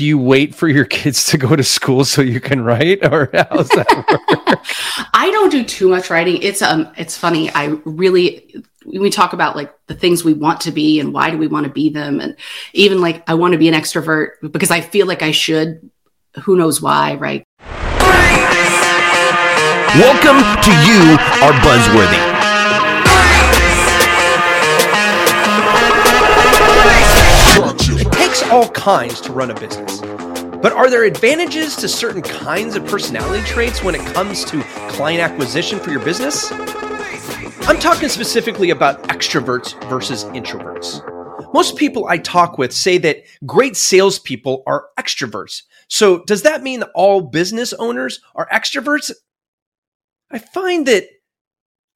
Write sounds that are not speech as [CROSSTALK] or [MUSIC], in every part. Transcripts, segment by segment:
do you wait for your kids to go to school so you can write or how's that work? [LAUGHS] I don't do too much writing. It's um it's funny. I really we talk about like the things we want to be and why do we want to be them and even like I want to be an extrovert because I feel like I should who knows why, right? Welcome to You Are Buzzworthy. All kinds to run a business. But are there advantages to certain kinds of personality traits when it comes to client acquisition for your business? I'm talking specifically about extroverts versus introverts. Most people I talk with say that great salespeople are extroverts. So, does that mean that all business owners are extroverts? I find that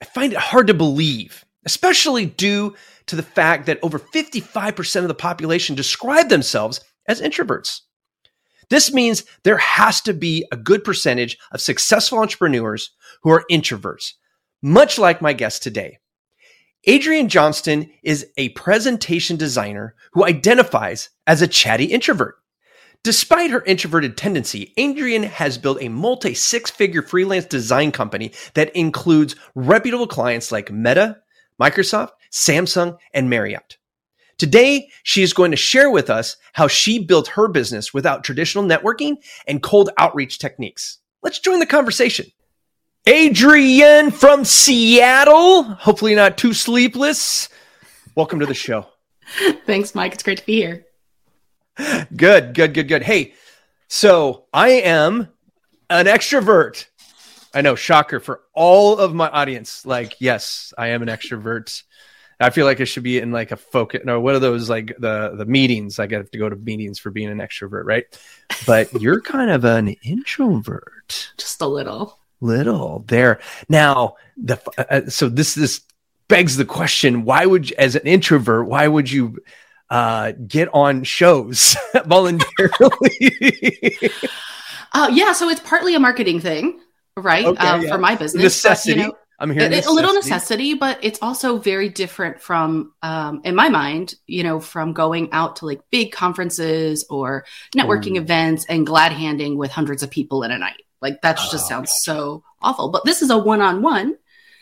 I find it hard to believe, especially due to the fact that over 55% of the population describe themselves as introverts. This means there has to be a good percentage of successful entrepreneurs who are introverts, much like my guest today. Adrienne Johnston is a presentation designer who identifies as a chatty introvert. Despite her introverted tendency, Adrienne has built a multi six figure freelance design company that includes reputable clients like Meta, Microsoft, Samsung, and Marriott. Today, she is going to share with us how she built her business without traditional networking and cold outreach techniques. Let's join the conversation. Adrienne from Seattle, hopefully not too sleepless. Welcome to the show. [LAUGHS] Thanks, Mike. It's great to be here. Good, good, good, good. Hey, so I am an extrovert. I know, shocker for all of my audience. Like, yes, I am an extrovert. I feel like I should be in like a focus. No, what are those like the the meetings? I have to go to meetings for being an extrovert, right? But [LAUGHS] you're kind of an introvert, just a little, little there. Now, the uh, uh so this this begs the question: Why would, you, as an introvert, why would you uh, get on shows [LAUGHS] voluntarily? [LAUGHS] uh, yeah, so it's partly a marketing thing right? Okay, um, yeah. For my business. Necessity. But, you know, I'm hearing a, little necessity, but it's also very different from, um, in my mind, you know, from going out to like big conferences or networking Ooh. events and glad handing with hundreds of people in a night. Like that just oh, sounds so awful. But this is a one on one.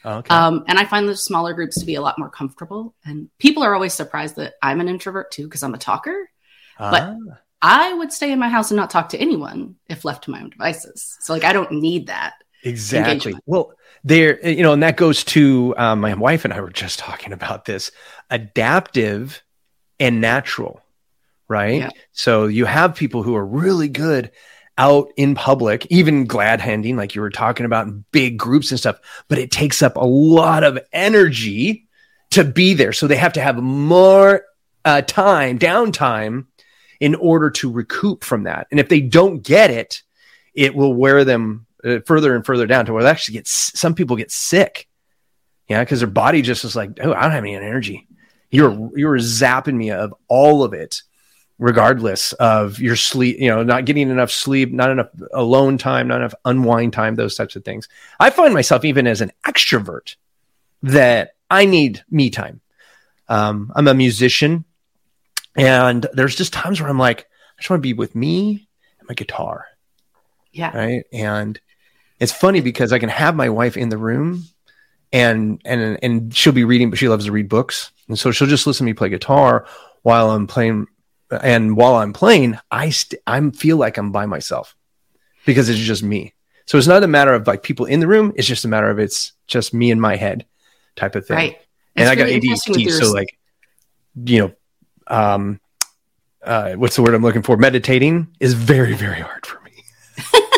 Um, and I find the smaller groups to be a lot more comfortable. And people are always surprised that I'm an introvert too, because I'm a talker. Ah. But I would stay in my house and not talk to anyone if left to my own devices. So like I don't need that. Exactly. Engagement. Well, there, you know, and that goes to um, my wife and I were just [LAUGHS] talking about this adaptive and natural, right? Yeah. So you have people who are really good out in public, even glad handing, like you were talking about in big groups and stuff, but it takes up a lot of energy to be there. So they have to have more uh, time, downtime, in order to recoup from that. And if they don't get it, it will wear them uh, further and further down to where they actually get some people get sick. Yeah, because their body just is like, oh, I don't have any energy. You're you're zapping me of all of it, regardless of your sleep. You know, not getting enough sleep, not enough alone time, not enough unwind time, those types of things. I find myself even as an extrovert that I need me time. Um, I'm a musician, and there's just times where I'm like, I just want to be with me and my guitar. Yeah. Right. And it's funny because I can have my wife in the room and and and she'll be reading, but she loves to read books, and so she'll just listen to me play guitar while I'm playing. And while I'm playing, I st- I feel like I'm by myself because it's just me. So it's not a matter of like people in the room; it's just a matter of it's just me in my head type of thing. Right. And I got ADHD, so like you know, um, uh, what's the word I'm looking for? Meditating is very very hard for me [LAUGHS]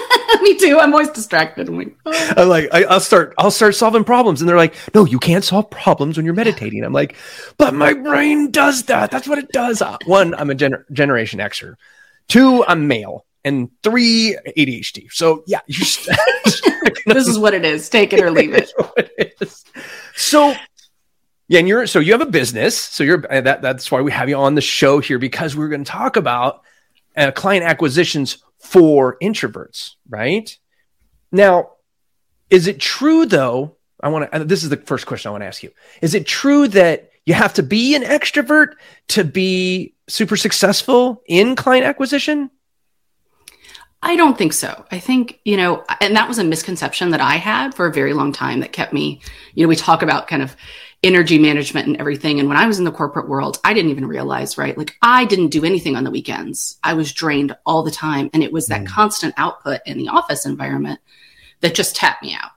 me too. I'm always distracted. I'm like, oh. I'm like I, will start, I'll start solving problems, and they're like, "No, you can't solve problems when you're meditating." I'm like, "But my brain does that. That's what it does." Uh, one, I'm a gener- Generation Xer. Two, I'm male, and three, ADHD. So yeah, [LAUGHS] [LAUGHS] this is what it is. Take it or leave it. it so yeah, and you're so you have a business. So you're that that's why we have you on the show here because we're going to talk about uh, client acquisitions for introverts, right? Now, is it true though? I want to, this is the first question I want to ask you. Is it true that you have to be an extrovert to be super successful in client acquisition? I don't think so. I think, you know, and that was a misconception that I had for a very long time that kept me, you know, we talk about kind of energy management and everything. And when I was in the corporate world, I didn't even realize, right? Like I didn't do anything on the weekends. I was drained all the time. And it was that mm. constant output in the office environment that just tapped me out.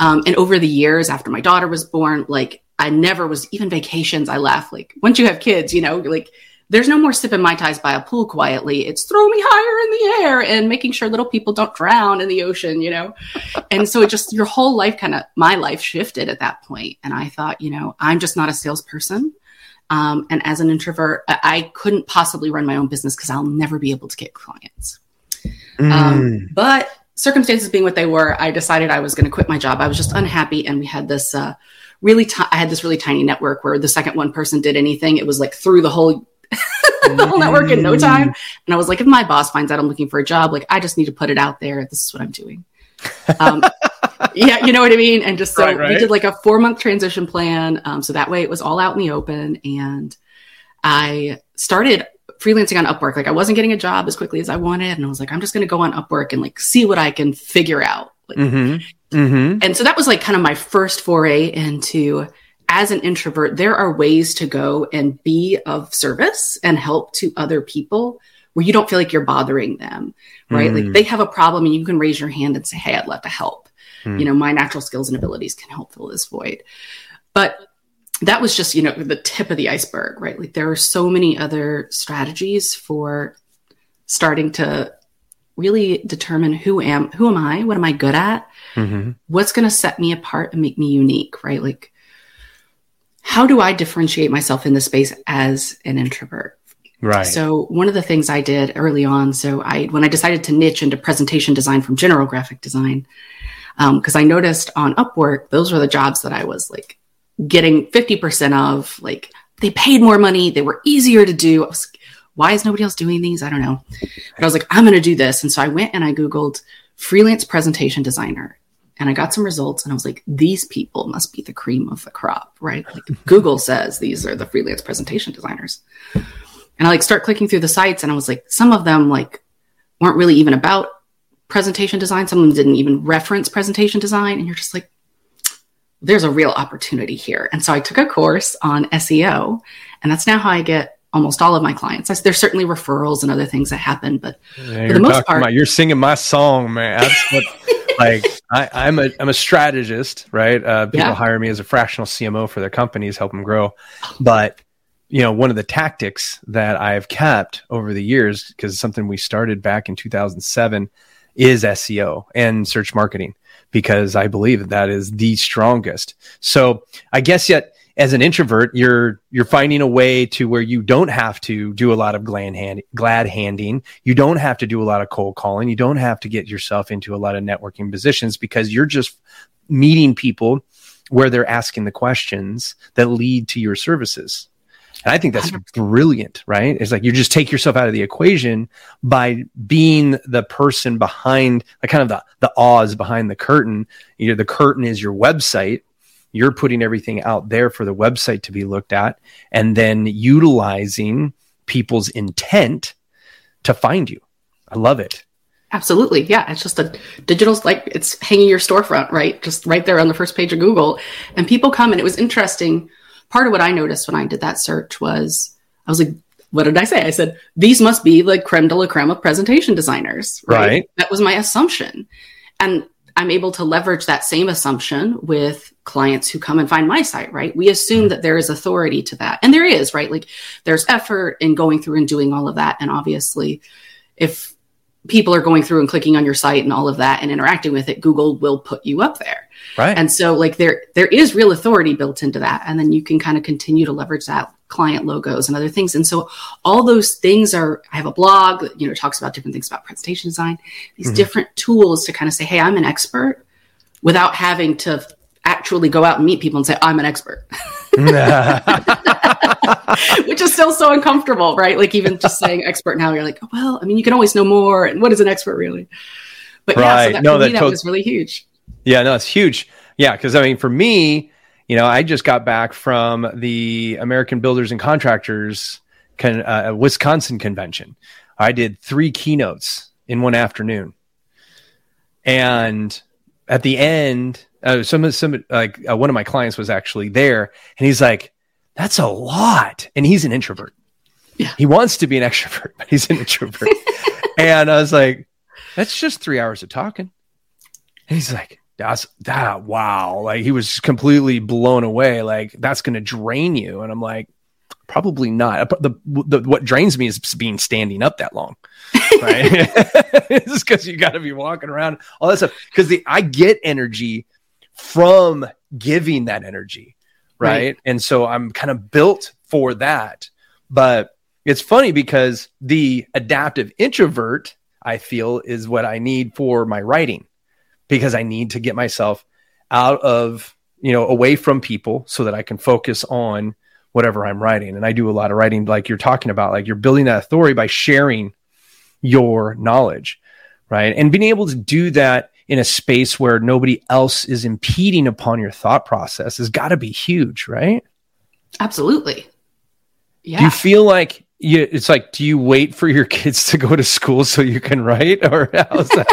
Um, and over the years after my daughter was born, like I never was even vacations. I laugh like once you have kids, you know, like there's no more sipping mai tais by a pool quietly. It's throw me higher in the air and making sure little people don't drown in the ocean, you know? and so it just, your whole life kind of, my life shifted at that point. And I thought, you know, I'm just not a salesperson. Um, and as an introvert, I, I, couldn't possibly run my own business because I'll never be able to get clients. Um, mm. Um, but circumstances being what they were, I decided I was going to quit my job. I was just unhappy. And we had this, uh, really, t- I had this really tiny network where the second one person did anything, it was like through the whole [LAUGHS] the whole network in no time. And I was like, if my boss finds out I'm looking for a job, like I just need to put it out there. This is what I'm doing. Um, [LAUGHS] yeah, you know what I mean. And just so right, right. we did like a four month transition plan, um, so that way it was all out in the open. And I started freelancing on Upwork. Like I wasn't getting a job as quickly as I wanted, and I was like, I'm just going to go on Upwork and like see what I can figure out. Like, mm-hmm. Mm-hmm. And so that was like kind of my first foray into as an introvert, there are ways to go and be of service and help to other people where you don't feel like you're bothering them, right? Mm. Like they have a problem and you can raise your hand and say, Hey, I'd love to help. Mm. You know, my natural skills and abilities can help fill this void. But that was just, you know, the tip of the iceberg, right? Like there are so many other strategies for starting to really determine who am who am I? What am I good at? Mm-hmm. What's going to set me apart and make me unique, right? Like how do I differentiate myself in the space as an introvert? Right. So one of the things I did early on, so I when I decided to niche into presentation design from general graphic design, because um, I noticed on Upwork those were the jobs that I was like getting fifty percent of. Like they paid more money, they were easier to do. Was, why is nobody else doing these? I don't know. But I was like, I'm going to do this, and so I went and I googled freelance presentation designer, and I got some results and I was like, these people must be the cream of the crop, right? Like Google says these are the freelance presentation designers. And I like start clicking through the sites and I was like, some of them like weren't really even about presentation design. Some of them didn't even reference presentation design. And you're just like, there's a real opportunity here. And so I took a course on SEO and that's now how I get almost all of my clients. there's certainly referrals and other things that happen, but yeah, for the most part, about, you're singing my song, man. That's what [LAUGHS] like I, am a I'm a strategist, right? Uh, people yeah. hire me as a fractional CMO for their companies, help them grow. But you know, one of the tactics that I've kept over the years, because something we started back in 2007, is SEO and search marketing, because I believe that, that is the strongest. So I guess yet as an introvert, you're you're finding a way to where you don't have to do a lot of glad, hand, glad handing. You don't have to do a lot of cold calling. You don't have to get yourself into a lot of networking positions because you're just meeting people where they're asking the questions that lead to your services. And I think that's brilliant, right? It's like you just take yourself out of the equation by being the person behind, like kind of the the Oz behind the curtain. You know, the curtain is your website, you're putting everything out there for the website to be looked at and then utilizing people's intent to find you. I love it. Absolutely. Yeah. It's just a digital, like it's hanging your storefront, right? Just right there on the first page of Google. And people come and it was interesting. Part of what I noticed when I did that search was I was like, what did I say? I said, these must be the creme de la creme of presentation designers. Right. right. That was my assumption. And I'm able to leverage that same assumption with clients who come and find my site, right? We assume mm-hmm. that there is authority to that. And there is, right? Like there's effort in going through and doing all of that. And obviously, if people are going through and clicking on your site and all of that and interacting with it, Google will put you up there. Right. And so like there there is real authority built into that. And then you can kind of continue to leverage that client logos and other things. And so all those things are, I have a blog that, you know, talks about different things about presentation design, these mm-hmm. different tools to kind of say, Hey, I'm an expert without having to actually go out and meet people and say, I'm an expert. [LAUGHS] Which is still so uncomfortable, right? Like even just saying expert now, you're like, oh, well, I mean, you can always know more. And what is an expert really? But right. yeah, so that, no, that, me, that was really huge. Yeah, no, it's huge. Yeah, because I mean, for me, you know, I just got back from the American Builders and Contractors con, uh, Wisconsin convention. I did three keynotes in one afternoon. And at the end, uh, some of some like uh, one of my clients was actually there, and he's like, "That's a lot," and he's an introvert. Yeah. He wants to be an extrovert, but he's an introvert. [LAUGHS] and I was like, "That's just three hours of talking." And he's like, "That's that wow!" Like he was completely blown away. Like that's going to drain you, and I'm like, probably not. The, the what drains me is being standing up that long [LAUGHS] right? [LAUGHS] it's because you got to be walking around all that stuff. Because the I get energy from giving that energy, right? right? And so I'm kind of built for that. But it's funny because the adaptive introvert, I feel, is what I need for my writing because I need to get myself out of, you know, away from people so that I can focus on whatever I'm writing. And I do a lot of writing, like you're talking about, like you're building that authority by sharing your knowledge, right? And being able to do that in a space where nobody else is impeding upon your thought process has got to be huge, right? Absolutely. Yeah. Do you feel like you, it's like, do you wait for your kids to go to school so you can write, or how's that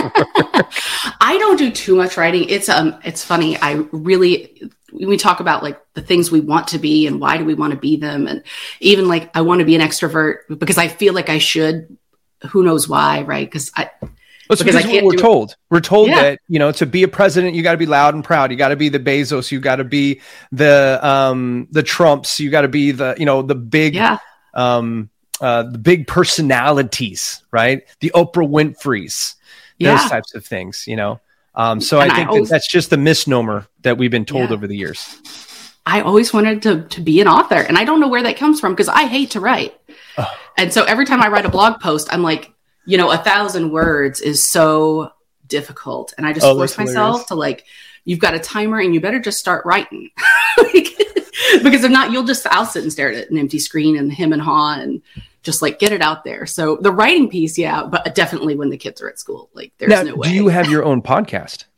work? [LAUGHS] I don't do too much writing. It's um, it's funny. I really we talk about like the things we want to be and why do we want to be them, and even like I want to be an extrovert because I feel like I should who knows why, right? Because I because, because I we're told. It. We're told yeah. that you know to be a president, you got to be loud and proud. You got to be the Bezos. You got to be the um the Trumps. You got to be the you know the big yeah. Um uh the big personalities, right? The Oprah Winfrey's, yeah. those types of things. You know, um. So and I think I always, that that's just the misnomer that we've been told yeah. over the years. I always wanted to to be an author, and I don't know where that comes from because I hate to write. Oh. And so every time I write a blog post, I'm like, you know, a thousand words is so difficult. And I just oh, force myself to like, you've got a timer and you better just start writing. [LAUGHS] like, [LAUGHS] because if not, you'll just, I'll sit and stare at an empty screen and him and haw and just like get it out there. So the writing piece, yeah, but definitely when the kids are at school, like there's now, no way. Do you have your own podcast? [LAUGHS]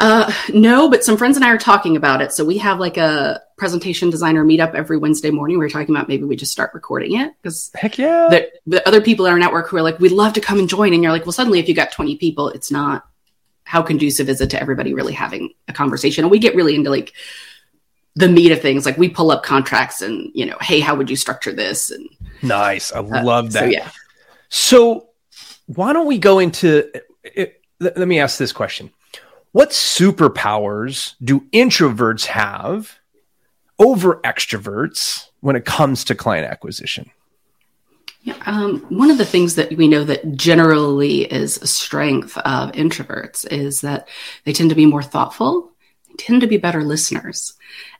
Uh, no, but some friends and I are talking about it. So we have like a presentation designer meetup every Wednesday morning. We are talking about maybe we just start recording it because heck yeah, the, the, other people in our network who are like, we'd love to come and join. And you're like, well, suddenly if you got 20 people, it's not how conducive is it to everybody really having a conversation? And we get really into like the meat of things. Like we pull up contracts and you know, hey, how would you structure this? And nice, I uh, love that. So, yeah. So why don't we go into? It, let me ask this question what superpowers do introverts have over extroverts when it comes to client acquisition? Yeah, um, one of the things that we know that generally is a strength of introverts is that they tend to be more thoughtful, tend to be better listeners.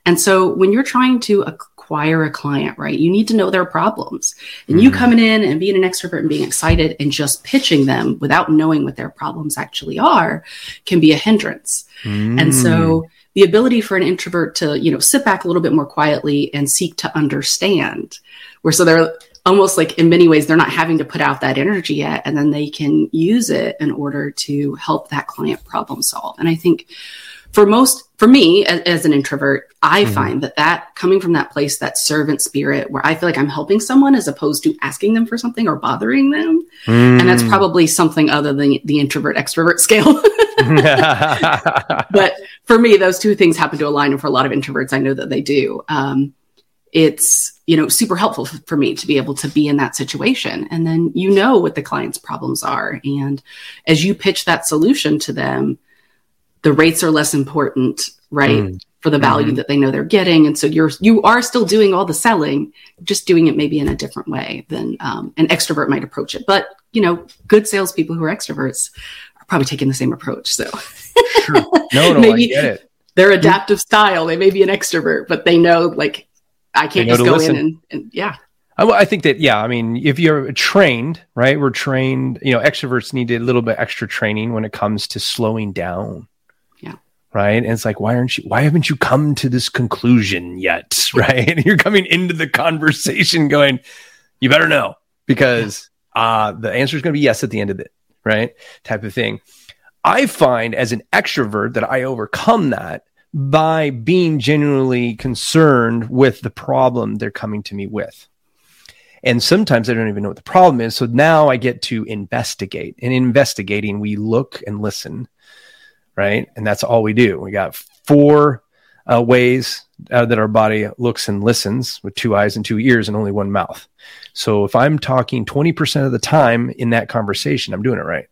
And so when you're trying to acquire a client, right? You need to know their problems. And mm-hmm. you coming in and being an extrovert and being excited and just pitching them without knowing what their problems actually are can be a hindrance. Mm-hmm. And so mm. the ability for an introvert to, you know, sit back a little bit more quietly and seek to understand, where so they're almost like in many ways they're not having to put out that energy yet and then they can use it in order to help that client problem solve. And I think for most for me as, as an introvert i mm-hmm. find that that coming from that place that servant spirit where i feel like i'm helping someone as opposed to asking them for something or bothering them mm. and that's mm. probably something other than the introvert extrovert [LAUGHS] scale [LAUGHS] but for me those two things happen to align and for a lot of introverts i know that they do um, it's you know super helpful f- for me to be able to be in that situation and then you know what the client's problems are and as you pitch that solution to them the rates are less important, right? Mm. For the value mm-hmm. that they know they're getting. And so you're, you are still doing all the selling, just doing it maybe in a different way than um, an extrovert might approach it. But, you know, good salespeople who are extroverts are probably taking the same approach. So sure. no, [LAUGHS] no, maybe I get it. Their adaptive style, they may be an extrovert, but they know like, I can't just go listen. in and, and yeah. I think that, yeah, I mean, if you're trained, right, we're trained, you know, extroverts need a little bit extra training when it comes to slowing down right? And it's like, why aren't you? Why haven't you come to this conclusion yet? [LAUGHS] Right? And you're coming into the conversation going, you better know because uh, the answer is going to be yes at the end of it, right? Type of thing. I find as an extrovert that I overcome that by being genuinely concerned with the problem they're coming to me with. And sometimes I don't even know what the problem is. So now I get to investigate. And in investigating, we look and listen, right? And that's all we do. We got four uh, ways uh, that our body looks and listens with two eyes and two ears and only one mouth. So if I'm talking 20% of the time in that conversation, I'm doing it right.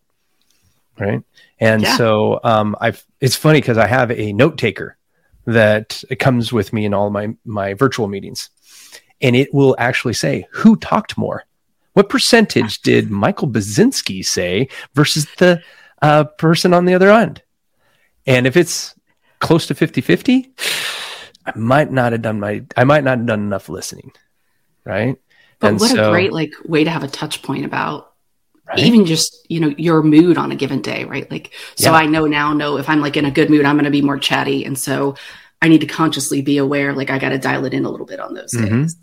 Right. And yeah. so um, I've, it's funny because I have a note taker that comes with me in all my, my virtual meetings. And it will actually say who talked more. What percentage did Michael Baczynski say versus the uh, person on the other end? And if it's close to 50 50, I might not have done my, I might not have done enough listening. Right. But and what so, a great like way to have a touch point about right? even just, you know, your mood on a given day, right? Like, so yeah. I know now, know if I'm like in a good mood, I'm going to be more chatty. And so I need to consciously be aware, like I got to dial it in a little bit on those mm-hmm. days.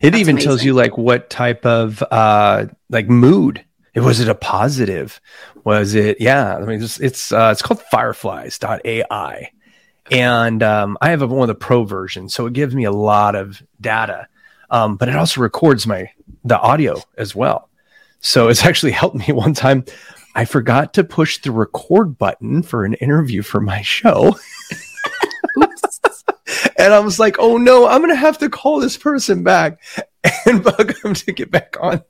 It That's even amazing. tells you like what type of uh like mood. It was it a positive? Was it yeah? I mean it's it's uh, it's called fireflies.ai. And um, I have a, one of the pro versions, so it gives me a lot of data um, but it also records my the audio as well. So it's actually helped me [LAUGHS] one time. I forgot to push the record button for an interview for my show. [LAUGHS] [LAUGHS] and I was like, oh no, I'm going to have to call this person back [LAUGHS] and bug them to get back on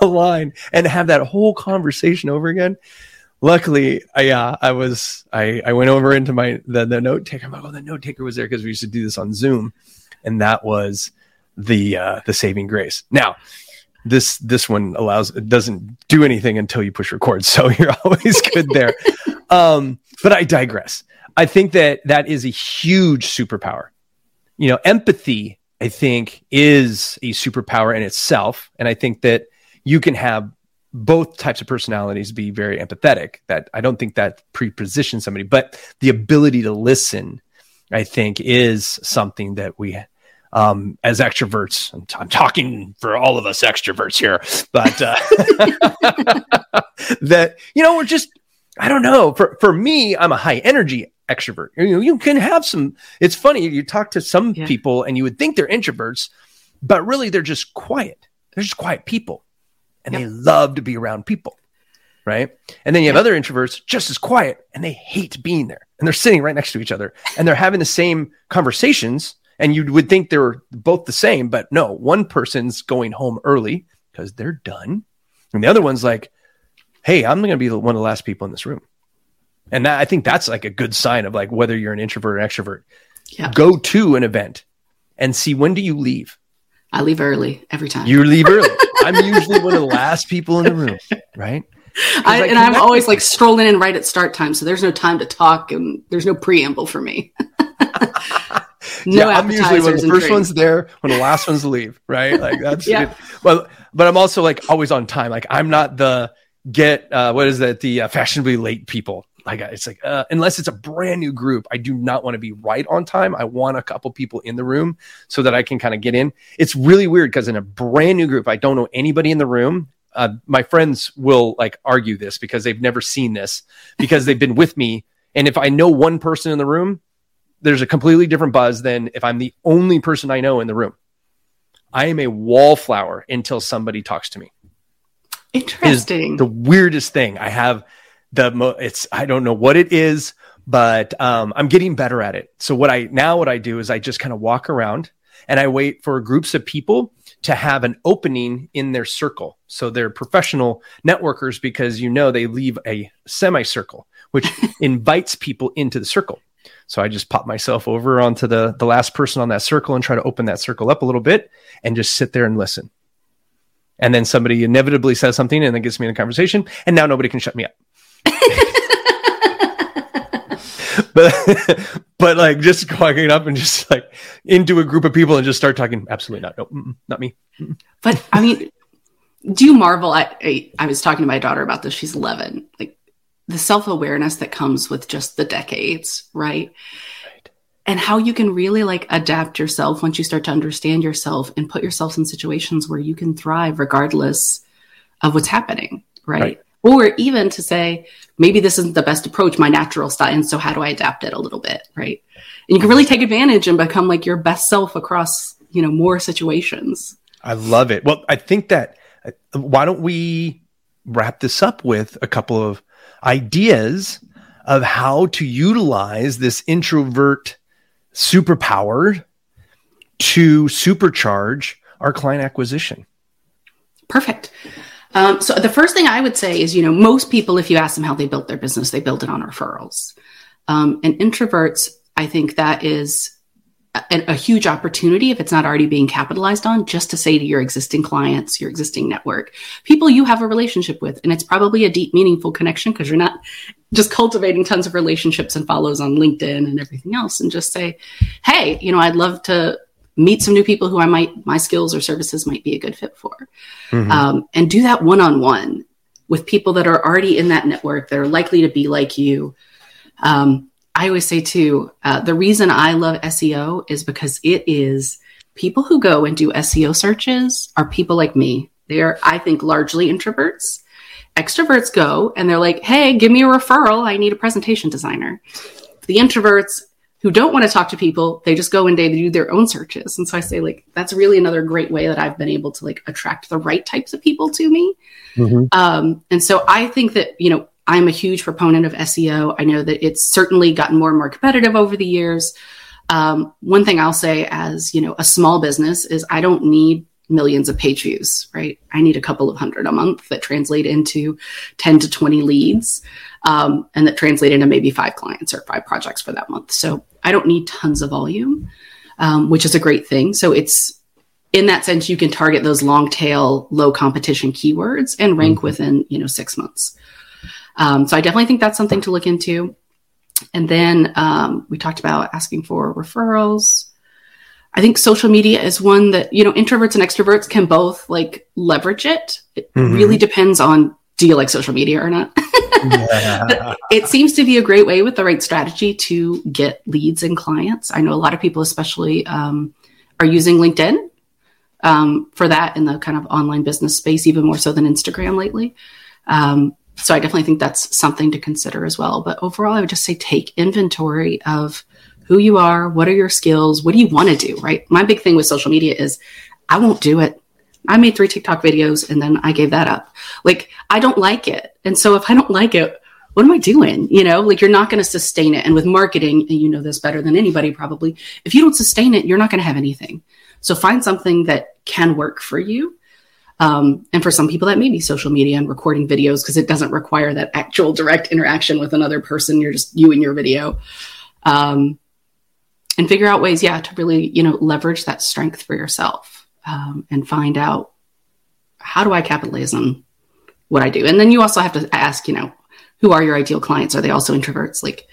the line and have that whole conversation over again. Luckily, I, uh, I was, I, I went over into my, the, the note taker. I'm like, oh, the note taker was there because we used to do this on Zoom. And that was, the uh, the saving grace. Now, this this one allows it doesn't do anything until you push record, so [LAUGHS] you're always good there. [LAUGHS] um, but I digress. I think that that is a huge superpower. You know, empathy. I think is a superpower in itself, and I think that you can have both types of personalities be very empathetic. That I don't think that prepositions somebody, but the ability to listen, I think, is something that we um, as extroverts. I'm, t- I'm, talking for all of us extroverts here, but uh, [LAUGHS] that you know we're just I don't know. For for me, I'm a high energy extrovert. You know, you can have some. It's funny you talk to some yeah. people and you would think they're introverts, but really they're just quiet. They're just quiet people, and yep. they love to be around people. Right. And then you have yep. other introverts just as quiet and they hate being there and they're sitting right next to each other and they're having the same conversations and you would think they're both the same, but no, one person's going home early because they're done. And the other one's like, hey, I'm going to be one of the last people in this room. And that, I think that's like a good sign of like whether you're an introvert or extrovert. Yeah. Go to an event and see when do you leave? I leave early every time. You leave early. [LAUGHS] I'm usually one of the last people in the room, right? I, and I'm always like strolling in right at start time, so there's no time to talk and there's no preamble for me. [LAUGHS] [LAUGHS] no yeah, I'm usually when the first one's there, when the last one's leave, right? Like that's yeah. But but I'm also like always on time. Like I'm not the get uh, what is that the uh, fashionably late people. Like it's like uh, unless it's a brand new group, I do not want to be right on time. I want a couple people in the room so that I can kind of get in. It's really weird because in a brand new group, I don't know anybody in the room. Uh, my friends will like argue this because they've never seen this because they've been with me. And if I know one person in the room, there's a completely different buzz than if I'm the only person I know in the room. I am a wallflower until somebody talks to me. Interesting. the weirdest thing. I have the mo- it's I don't know what it is, but um, I'm getting better at it. So what I now what I do is I just kind of walk around and I wait for groups of people to have an opening in their circle. So they're professional networkers because you know they leave a semicircle, which [LAUGHS] invites people into the circle. So I just pop myself over onto the the last person on that circle and try to open that circle up a little bit and just sit there and listen. And then somebody inevitably says something and then gets me in a conversation, and now nobody can shut me up. [LAUGHS] but but like just walking up and just like into a group of people and just start talking. Absolutely not. No, not me. But I mean, do you marvel? at? I, I was talking to my daughter about this. She's eleven. Like the self awareness that comes with just the decades, right? right? And how you can really like adapt yourself once you start to understand yourself and put yourself in situations where you can thrive regardless of what's happening, right? right. Or even to say, maybe this isn't the best approach, my natural style. And so how do I adapt it a little bit, right? And you can really take advantage and become like your best self across, you know, more situations. I love it. Well, I think that uh, why don't we wrap this up with a couple of ideas of how to utilize this introvert superpower to supercharge our client acquisition. Perfect. Um, so the first thing I would say is, you know, most people, if you ask them how they built their business, they build it on referrals. Um, and introverts, I think that is a, a, huge opportunity if it's not already being capitalized on, just to say to your existing clients, your existing network, people you have a relationship with, and it's probably a deep, meaningful connection because you're not just cultivating tons of relationships and follows on LinkedIn and everything else, and just say, hey, you know, I'd love to meet some new people who I might my skills or services might be a good fit for, mm-hmm. um, and do that one on one with people that are already in that network that are likely to be like you. Um, I always say too, uh, the reason I love SEO is because it is people who go and do SEO searches are people like me. They are, I think, largely introverts. Extroverts go and they're like, hey, give me a referral. I need a presentation designer. The introverts who don't want to talk to people, they just go and they do their own searches. And so I say, like, that's really another great way that I've been able to like attract the right types of people to me. Mm-hmm. Um, and so I think that, you know, I'm a huge proponent of SEO. I know that it's certainly gotten more and more competitive over the years. Um, one thing I'll say as, you know, a small business is I don't need millions of page views, right? I need a couple of hundred a month that translate into 10 to 20 leads um, and that translate into maybe five clients or five projects for that month. So I don't need tons of volume, um, which is a great thing. So it's in that sense, you can target those long tail, low competition keywords and rank mm-hmm. within, you know, six months. Um, so I definitely think that's something to look into. And then um, we talked about asking for referrals. I think social media is one that, you know, introverts and extroverts can both like leverage it. It mm-hmm. really depends on do you like social media or not? [LAUGHS] yeah. it seems to be a great way with the right strategy to get leads and clients. I know a lot of people, especially, um, are using LinkedIn um, for that in the kind of online business space, even more so than Instagram lately. Um, so I definitely think that's something to consider as well. But overall, I would just say take inventory of who you are, what are your skills, what do you want to do, right? My big thing with social media is I won't do it. I made three TikTok videos and then I gave that up. Like, I don't like it. And so if I don't like it, what am I doing? You know, like you're not going to sustain it. And with marketing, and you know this better than anybody probably, if you don't sustain it, you're not going to have anything. So find something that can work for you. Um, and for some people, that may be social media and recording videos because it doesn't require that actual direct interaction with another person. You're just you and your video. Um, and figure out ways, yeah, to really, you know, leverage that strength for yourself um, and find out how do I capitalize on what I do. And then you also have to ask, you know, who are your ideal clients? Are they also introverts? Like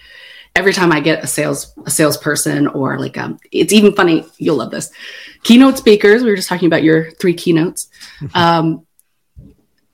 every time I get a sales a salesperson or like um, it's even funny. You'll love this. Keynote speakers. We were just talking about your three keynotes. Um,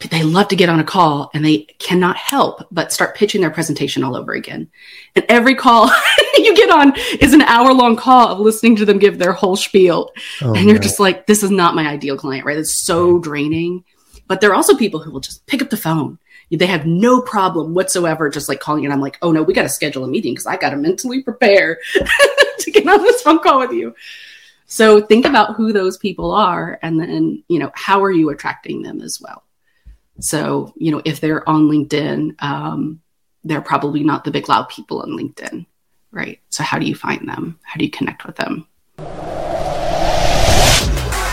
they love to get on a call and they cannot help but start pitching their presentation all over again. And every call [LAUGHS] you get on is an hour long call of listening to them give their whole spiel. Oh, and you're no. just like, this is not my ideal client, right? It's so draining. But there are also people who will just pick up the phone. They have no problem whatsoever just like calling and I'm like, oh no, we got to schedule a meeting because I got to mentally prepare [LAUGHS] to get on this phone call with you. So think about who those people are and then, you know, how are you attracting them as well? So, you know, if they're on LinkedIn, um, they're probably not the big loud people on LinkedIn, right? So, how do you find them? How do you connect with them?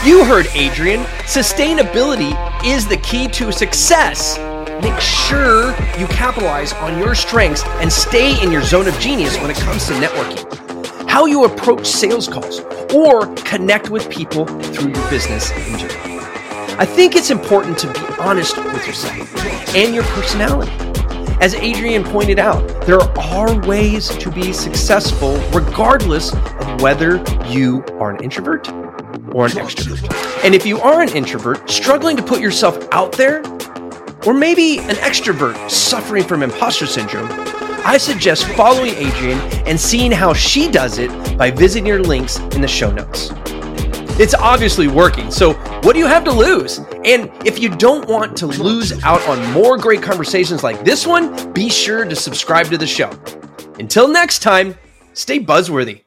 You heard Adrienne. Sustainability is the key to success. Make sure you capitalize on your strengths and stay in your zone of genius when it comes to networking. How you approach sales calls or connect with people through your business in general. I think it's important to be honest with yourself and your personality. As Adrienne pointed out, there are ways to be successful regardless of whether you are an introvert or an extrovert. And if you are an introvert struggling to put yourself out there, or maybe an extrovert suffering from imposter syndrome, I suggest following Adrienne and seeing how she does it by visiting your links in the show notes. It's obviously working. So, what do you have to lose? And if you don't want to lose out on more great conversations like this one, be sure to subscribe to the show. Until next time, stay buzzworthy.